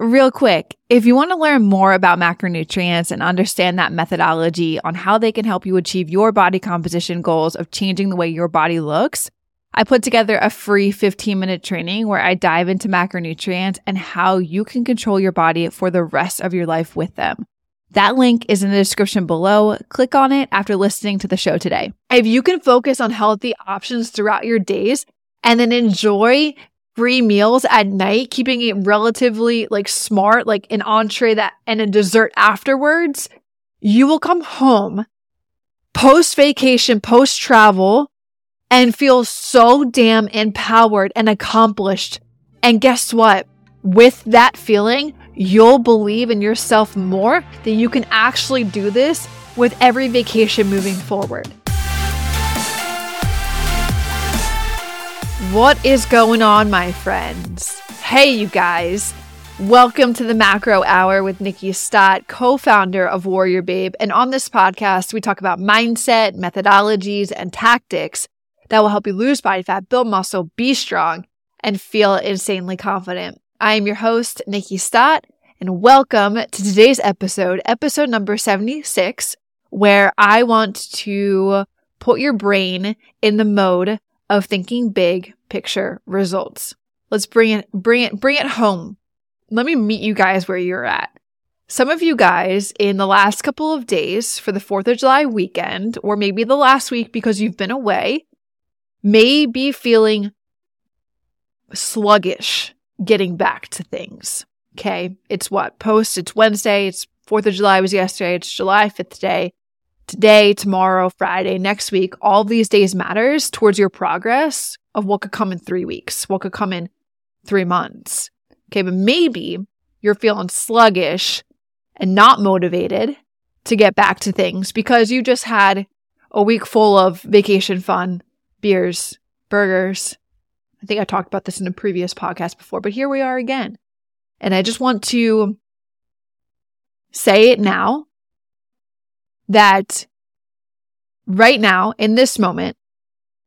real quick, if you want to learn more about macronutrients and understand that methodology on how they can help you achieve your body composition goals of changing the way your body looks, I put together a free 15 minute training where I dive into macronutrients and how you can control your body for the rest of your life with them. That link is in the description below. Click on it after listening to the show today. If you can focus on healthy options throughout your days and then enjoy free meals at night, keeping it relatively like smart, like an entree that and a dessert afterwards, you will come home post vacation, post travel and feel so damn empowered and accomplished. And guess what? With that feeling, you'll believe in yourself more that you can actually do this with every vacation moving forward. What is going on, my friends? Hey, you guys. Welcome to the Macro Hour with Nikkiey Stott, co founder of Warrior Babe. And on this podcast, we talk about mindset, methodologies, and tactics that will help you lose body fat, build muscle, be strong, and feel insanely confident. I am your host, Nikkiey Stott, and welcome to today's episode, episode number 76, where I want to put your brain in the mode of thinking big picture results. Let's bring it, bring it, bring it home. Let me meet you guys where you're at. Some of you guys in the last couple of days for the 4th of July weekend, or maybe the last week because you've been away, may be feeling sluggish getting back to things. Okay. It's what? Post, it's Wednesday, it's 4th of July was yesterday, it's July 5th today today, tomorrow, Friday, next week, all these days matters towards your progress of what could come in three weeks, what could come in three months. Okay, but maybe you're feeling sluggish and not motivated to get back to things because you just had a week full of vacation fun, beers, burgers. I think I talked about this in a previous podcast before, but here we are again. And I just want to say it now that right now, in this moment,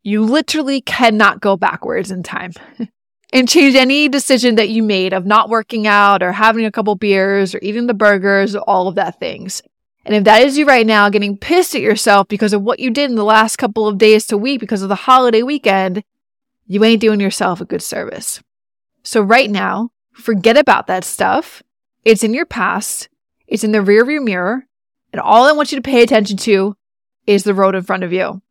you literally cannot go backwards in time and change any decision that you made of not working out or having a couple beers or eating the burgers all of that things. And if that is you right now, getting pissed at yourself because of what you did in the last couple of days to week because of the holiday weekend, you ain't doing yourself a good service. So right now, forget about that stuff. It's in your past. It's in the rearview mirror. And all I want you to pay attention to is the road in front of you.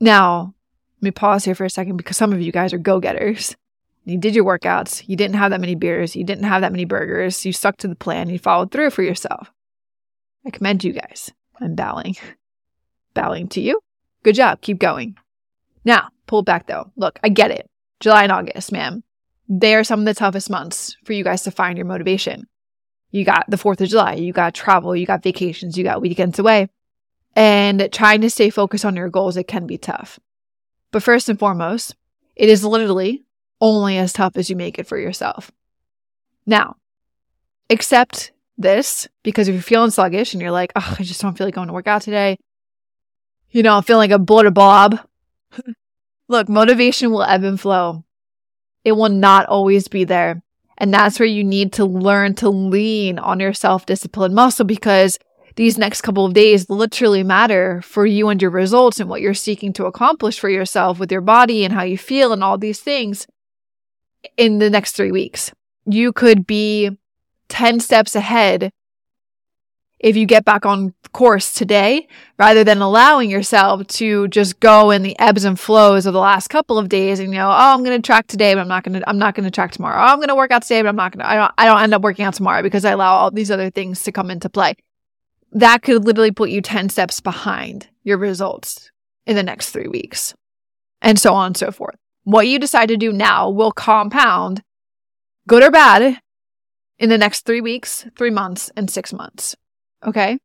Now, let me pause here for a second because some of you guys are go getters. You did your workouts. You didn't have that many beers. You didn't have that many burgers. You stuck to the plan. You followed through for yourself. I commend you guys. I'm bowing. Bowing to you. Good job. Keep going. Now, pull back though. Look, I get it. July and August, man. They are some of the toughest months for you guys to find your motivation. You got the 4th of July, you got travel, you got vacations, you got weekends away. And trying to stay focused on your goals, it can be tough. But first and foremost, it is literally only as tough as you make it for yourself. Now, accept this because if you're feeling sluggish and you're like, oh, I just don't feel like going to work out today, you know, I'm feeling like a bloated blob. Look, motivation will ebb and flow. It will not always be there. And that's where you need to learn to lean on your self discipline muscle because these next couple of days literally matter for you and your results and what you're seeking to accomplish for yourself with your body and how you feel and all these things in the next three weeks. You could be 10 steps ahead if you get back on course today rather than allowing yourself to just go in the ebbs and flows of the last couple of days and you know oh i'm going to track today but i'm not going to i'm not going to track tomorrow oh, i'm going to work out today but i'm not going to i don't i don't end up working out tomorrow because i allow all these other things to come into play that could literally put you 10 steps behind your results in the next 3 weeks and so on and so forth what you decide to do now will compound good or bad in the next 3 weeks 3 months and 6 months Okay.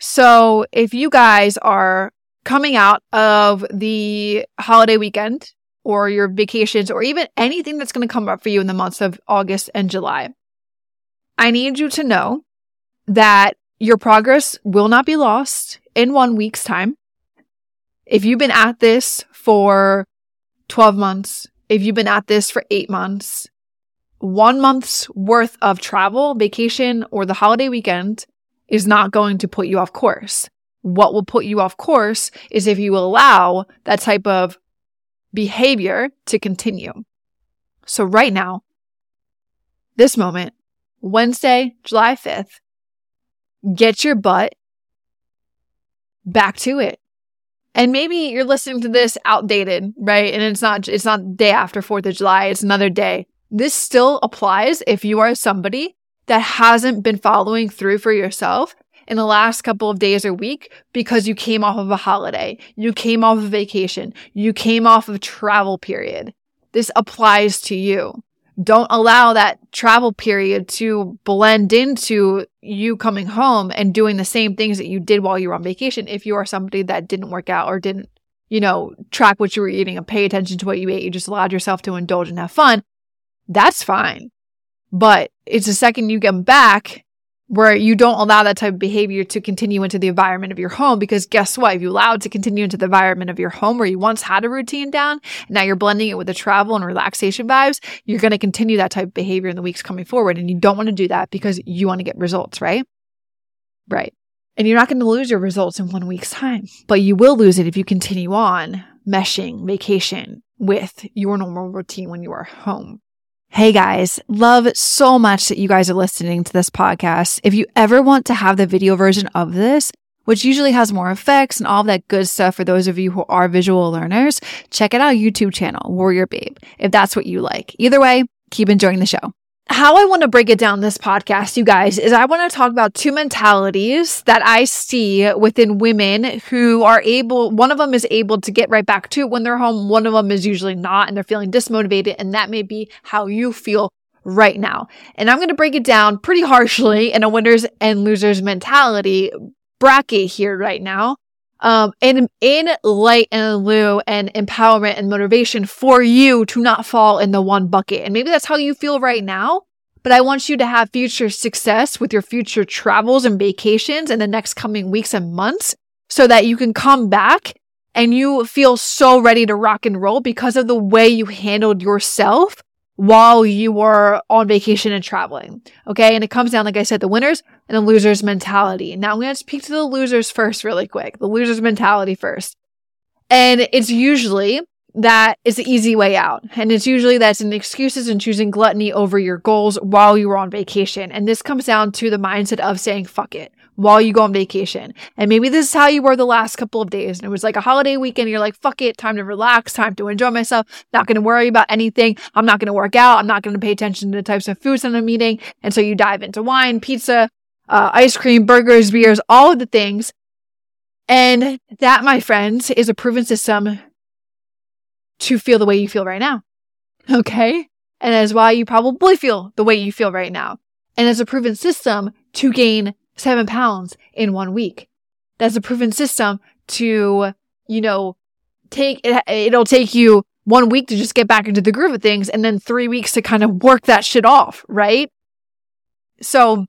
So if you guys are coming out of the holiday weekend or your vacations or even anything that's going to come up for you in the months of August and July, I need you to know that your progress will not be lost in one week's time. If you've been at this for 12 months, if you've been at this for eight months, one month's worth of travel, vacation, or the holiday weekend is not going to put you off course. What will put you off course is if you allow that type of behavior to continue. So right now, this moment, Wednesday, July 5th, get your butt back to it. And maybe you're listening to this outdated, right? And it's not it's not day after 4th of July, it's another day. This still applies if you are somebody that hasn't been following through for yourself in the last couple of days or week because you came off of a holiday, you came off of vacation, you came off of travel period. This applies to you. Don't allow that travel period to blend into you coming home and doing the same things that you did while you were on vacation. If you are somebody that didn't work out or didn't, you know, track what you were eating and pay attention to what you ate, you just allowed yourself to indulge and have fun, that's fine. But it's the second you get back where you don't allow that type of behavior to continue into the environment of your home because guess what? If you allow it to continue into the environment of your home where you once had a routine down and now you're blending it with the travel and relaxation vibes you're going to continue that type of behavior in the weeks coming forward and you don't want to do that because you want to get results right? Right. And you're not going to lose your results in one week's time but you will lose it if you continue on meshing vacation with your normal routine when you are home Hey guys, love so much that you guys are listening to this podcast. If you ever want to have the video version of this, which usually has more effects and all that good stuff for those of you who are visual learners, check out our YouTube channel, Warrior Babe, if that's what you like. Either way, keep enjoying the show how I want to break it down this podcast, you guys, is I want to talk about two mentalities that I see within women who are able, one of them is able to get right back to it when they're home. One of them is usually not and they're feeling dismotivated. And that may be how you feel right now. And I'm going to break it down pretty harshly in a winners and losers mentality bracket here right now. Um, in, in light and lieu and empowerment and motivation for you to not fall in the one bucket. And maybe that's how you feel right now. But I want you to have future success with your future travels and vacations in the next coming weeks and months so that you can come back and you feel so ready to rock and roll because of the way you handled yourself while you were on vacation and traveling. Okay. And it comes down, like I said, the winners and the losers mentality. Now I'm going to speak to the losers first really quick. The losers mentality first. And it's usually that is the easy way out. And it's usually that's in excuses and choosing gluttony over your goals while you were on vacation. And this comes down to the mindset of saying, fuck it while you go on vacation. And maybe this is how you were the last couple of days. And it was like a holiday weekend. You're like, fuck it, time to relax, time to enjoy myself. Not going to worry about anything. I'm not going to work out. I'm not going to pay attention to the types of foods that I'm eating. And so you dive into wine, pizza, uh, ice cream, burgers, beers, all of the things. And that, my friends, is a proven system to feel the way you feel right now. Okay. And that is why you probably feel the way you feel right now. And it's a proven system to gain seven pounds in one week. That's a proven system to, you know, take it, it'll take you one week to just get back into the groove of things and then three weeks to kind of work that shit off, right? So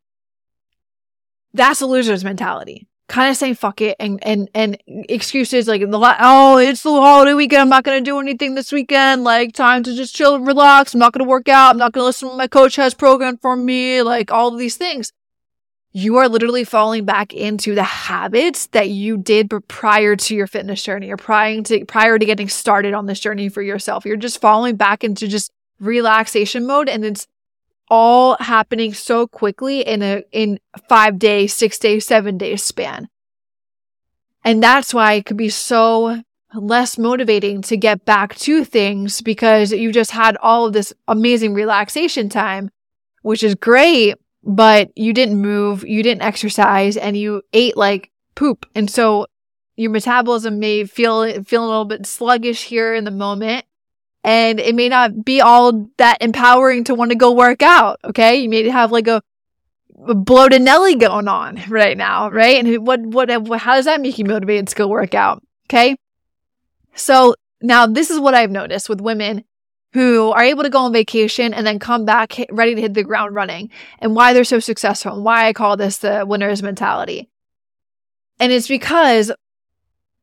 that's a loser's mentality. Kind of saying fuck it and and and excuses like the oh it's the holiday weekend. I'm not gonna do anything this weekend. Like time to just chill and relax. I'm not gonna work out. I'm not gonna listen to my coach has programmed for me like all of these things. You are literally falling back into the habits that you did prior to your fitness journey. Or prior to prior to getting started on this journey for yourself. You're just falling back into just relaxation mode and it's all happening so quickly in a in 5 days, 6 days, 7 days span. And that's why it could be so less motivating to get back to things because you just had all of this amazing relaxation time, which is great but you didn't move, you didn't exercise, and you ate like poop. And so your metabolism may feel feel a little bit sluggish here in the moment. And it may not be all that empowering to want to go work out. Okay. You may have like a, a bloated Nelly going on right now, right? And what, what, how does that make you motivated to go work out? Okay. So now this is what I've noticed with women who are able to go on vacation and then come back ready to hit the ground running and why they're so successful and why I call this the winner's mentality. And it's because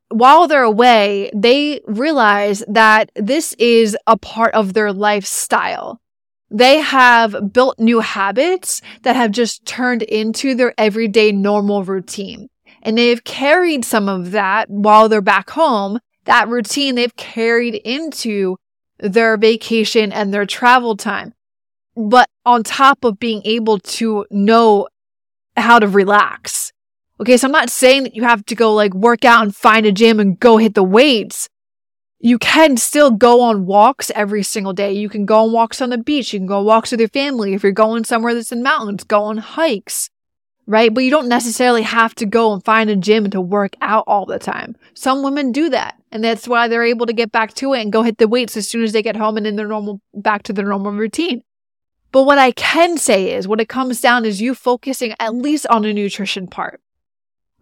while they're away, they realize that this is a part of their lifestyle. They have built new habits that have just turned into their everyday normal routine. And they've carried some of that while they're back home. That routine they've carried into their vacation and their travel time. But on top of being able to know how to relax. Okay. So I'm not saying that you have to go like work out and find a gym and go hit the weights you can still go on walks every single day. You can go on walks on the beach. You can go on walks with your family. If you're going somewhere that's in mountains, go on hikes, right? But you don't necessarily have to go and find a gym to work out all the time. Some women do that. And that's why they're able to get back to it and go hit the weights as soon as they get home and in their normal, back to their normal routine. But what I can say is what it comes down is you focusing at least on the nutrition part.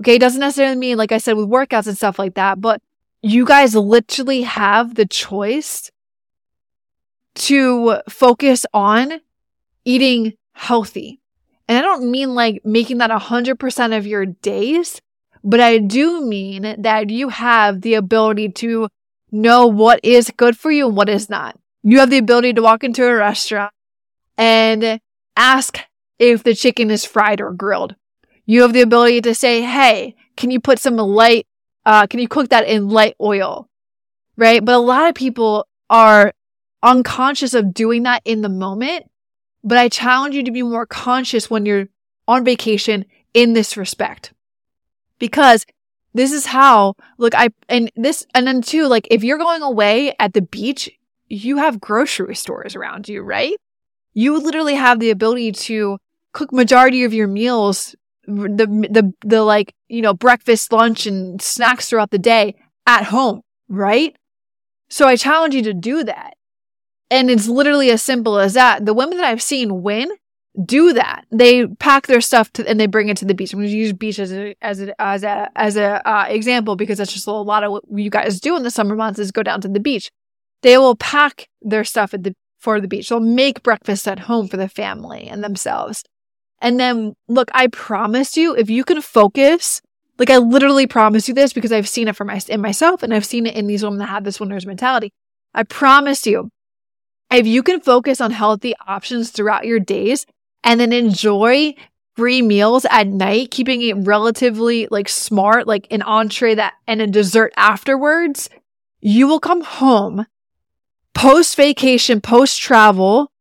Okay. It doesn't necessarily mean, like I said, with workouts and stuff like that, but you guys literally have the choice to focus on eating healthy. And I don't mean like making that 100% of your days, but I do mean that you have the ability to know what is good for you and what is not. You have the ability to walk into a restaurant and ask if the chicken is fried or grilled. You have the ability to say, Hey, can you put some light uh, can you cook that in light oil? Right. But a lot of people are unconscious of doing that in the moment. But I challenge you to be more conscious when you're on vacation in this respect. Because this is how, look, I, and this, and then too, like if you're going away at the beach, you have grocery stores around you, right? You literally have the ability to cook majority of your meals the the the like you know breakfast lunch and snacks throughout the day at home right? So i challenge you to do that. And it's literally as simple as that. The women that i've seen win do that. They pack their stuff to, and they bring it to the beach. I'm going to use beach as a as a as a as a uh, example because that's just a lot of what you guys do in the summer months is go down to the beach. They will pack their stuff at the for the beach. They'll make breakfast at home for the family and themselves and then look, I promise you, if you can focus, like I literally promise you this because I've seen it for my, in myself and I've seen it in these women that have this winner's mentality. I promise you, if you can focus on healthy options throughout your days and then enjoy free meals at night, keeping it relatively like smart, like an entree that and a dessert afterwards, you will come home post vacation, post travel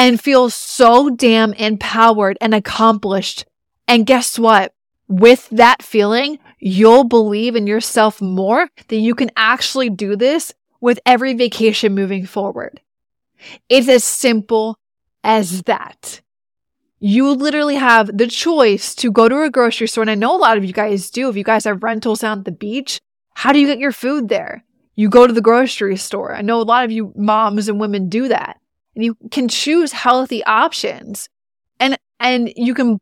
and feel so damn empowered and accomplished. And guess what? With that feeling, you'll believe in yourself more that you can actually do this with every vacation moving forward. It's as simple as that. You literally have the choice to go to a grocery store. And I know a lot of you guys do. If you guys have rentals down at the beach, how do you get your food there? You go to the grocery store. I know a lot of you moms and women do that and you can choose healthy options. And and you can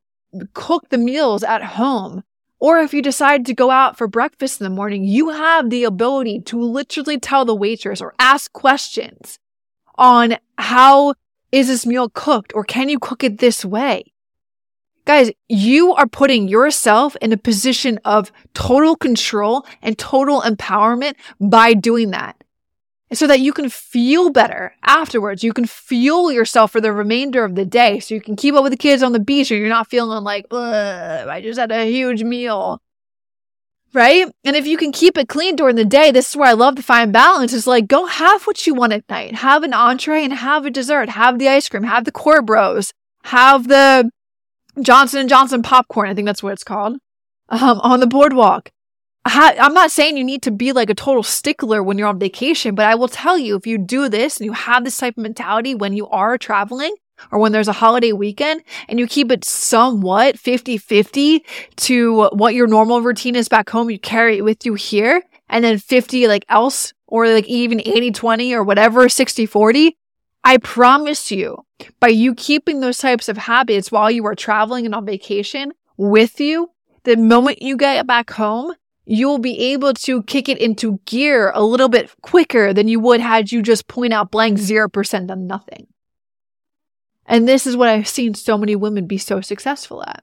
cook the meals at home. Or if you decide to go out for breakfast in the morning you have the ability to literally tell the waitress or ask questions on how is this meal cooked or can you cook it this way? Guys, you are putting yourself in a position of total control and total empowerment by doing that so that you can feel better afterwards. You can fuel yourself for the remainder of the day so you can keep up with the kids on the beach or you're not feeling like, I just had a huge meal. Right? And if you can keep it clean during the day, this is where I love to find balance is like go have what you want at night. Have an entree and have a dessert. Have the ice cream. Have the Kohr Bros. Have the Johnson and Johnson popcorn. I think that's what it's called. Um, on the boardwalk. I'm not saying you need to be like a total stickler when you're on vacation, but I will tell you if you do this and you have this type of mentality when you are traveling or when there's a holiday weekend and you keep it somewhat 50 50 to what your normal routine is back home, you carry it with you here and then 50 like else or like even 80 20 or whatever 60 40. I promise you, by you keeping those types of habits while you are traveling and on vacation with you, the moment you get back home, you'll be able to kick it into gear a little bit quicker than you would had you just point out blank 0% on nothing. And this is what I've seen so many women be so successful at.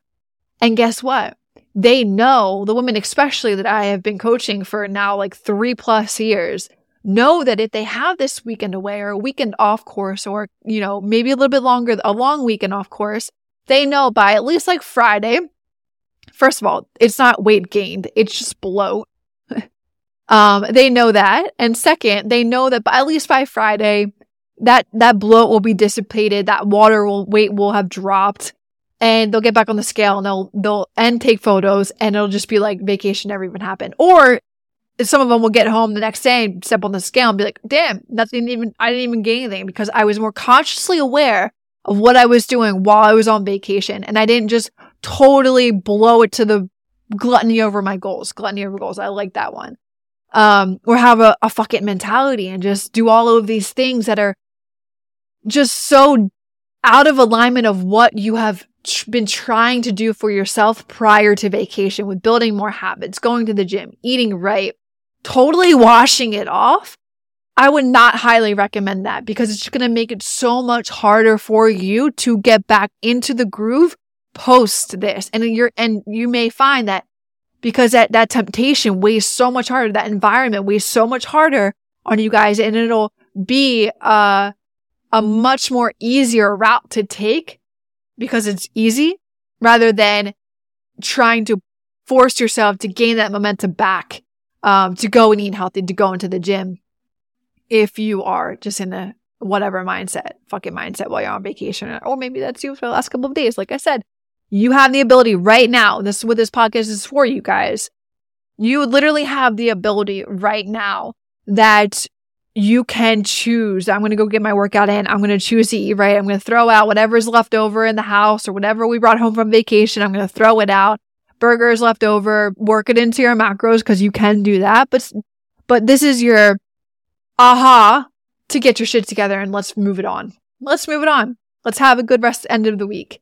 And guess what? They know, the women especially that I have been coaching for now like three plus years, know that if they have this weekend away or a weekend off course or, you know, maybe a little bit longer, a long weekend off course, they know by at least like Friday. First of all, it's not weight gained, it's just bloat. um, they know that. And second, they know that by, at least by Friday, that, that bloat will be dissipated, that water will, weight will have dropped and they'll get back on the scale and they'll, they'll, and take photos and it'll just be like vacation never even happened. Or some of them will get home the next day and step on the scale and be like, damn, nothing even, I didn't even gain anything because I was more consciously aware of what I was doing while I was on vacation. And I didn't just totally blow it to the gluttony over my goals, gluttony over goals. I like that one. Um, or have a, a fuck it mentality and just do all of these things that are just so out of alignment of what you have been trying to do for yourself prior to vacation with building more habits, going to the gym, eating right, totally washing it off, I would not highly recommend that because it's going to make it so much harder for you to get back into the groove post this. And you're, and you may find that because that, that temptation weighs so much harder, that environment weighs so much harder on you guys and it'll be, uh, a much more easier route to take because it's easy rather than trying to force yourself to gain that momentum back um, to go and eat healthy, to go into the gym if you are just in a whatever mindset, fucking mindset while you're on vacation. Or maybe that's you for the last couple of days. Like I said, you have the ability right now. This is what this podcast is for you guys. You literally have the ability right now that you can choose. I'm going to go get my workout in. I'm going to choose to eat right. I'm going to throw out whatever's left over in the house or whatever we brought home from vacation. I'm going to throw it out. Burgers left over, work it into your macros because you can do that. But, but this is your aha to get your shit together and let's move it on. Let's move it on. Let's have a good rest end of the week.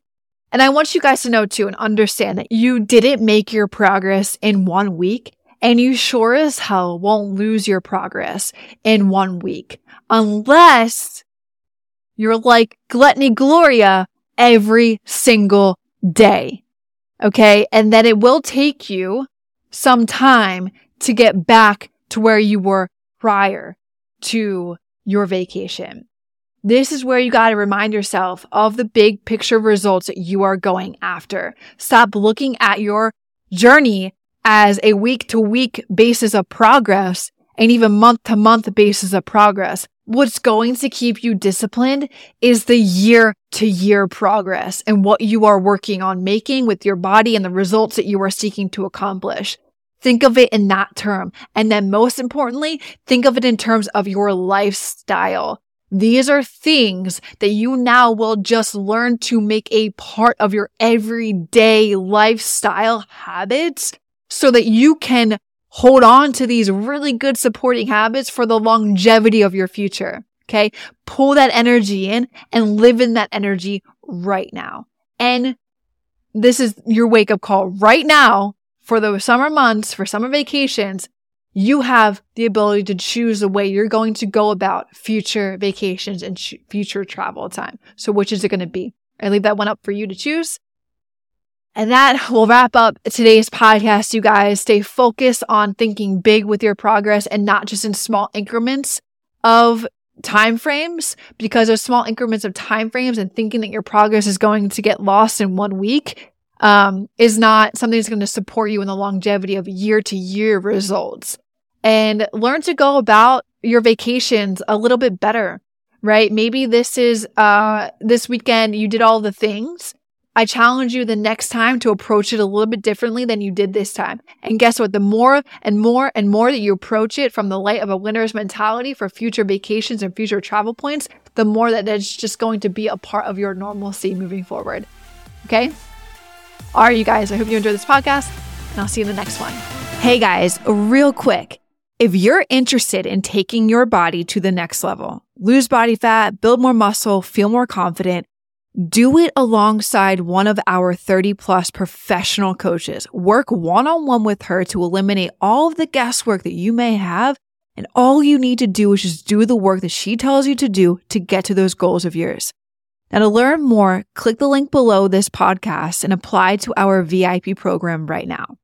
And I want you guys to know too and understand that you didn't make your progress in one week and you sure as hell won't lose your progress in one week unless you're like Gluttony Gloria every single day. Okay. And then it will take you some time to get back to where you were prior to your vacation. This is where you got to remind yourself of the big picture results that you are going after. Stop looking at your journey as a week to week basis of progress and even month to month basis of progress. What's going to keep you disciplined is the year to year progress and what you are working on making with your body and the results that you are seeking to accomplish. Think of it in that term. And then most importantly, think of it in terms of your lifestyle. These are things that you now will just learn to make a part of your everyday lifestyle habits so that you can hold on to these really good supporting habits for the longevity of your future. Okay. Pull that energy in and live in that energy right now. And this is your wake up call right now for the summer months, for summer vacations. You have the ability to choose the way you're going to go about future vacations and future travel time. So which is it going to be? I leave that one up for you to choose. And that will wrap up today's podcast, you guys. Stay focused on thinking big with your progress and not just in small increments of time frames because those small increments of time frames and thinking that your progress is going to get lost in one week um, is not something that's going to support you in the longevity of year to year results. And learn to go about your vacations a little bit better, right? Maybe this is, uh, this weekend you did all the things I challenge you the next time to approach it a little bit differently than you did this time. And guess what? The more and more and more that you approach it from the light of a winner's mentality for future vacations and future travel points, the more that it's just going to be a part of your normalcy moving forward. Okay? All right, you guys, I hope you enjoyed this podcast, and I'll see you in the next one. Hey guys, real quick. If you're interested in taking your body to the next level, lose body fat, build more muscle, feel more confident, do it alongside one of our 30 plus professional coaches. Work one on one with her to eliminate all of the guesswork that you may have. And all you need to do is just do the work that she tells you to do to get to those goals of yours. Now, to learn more, click the link below this podcast and apply to our VIP program right now.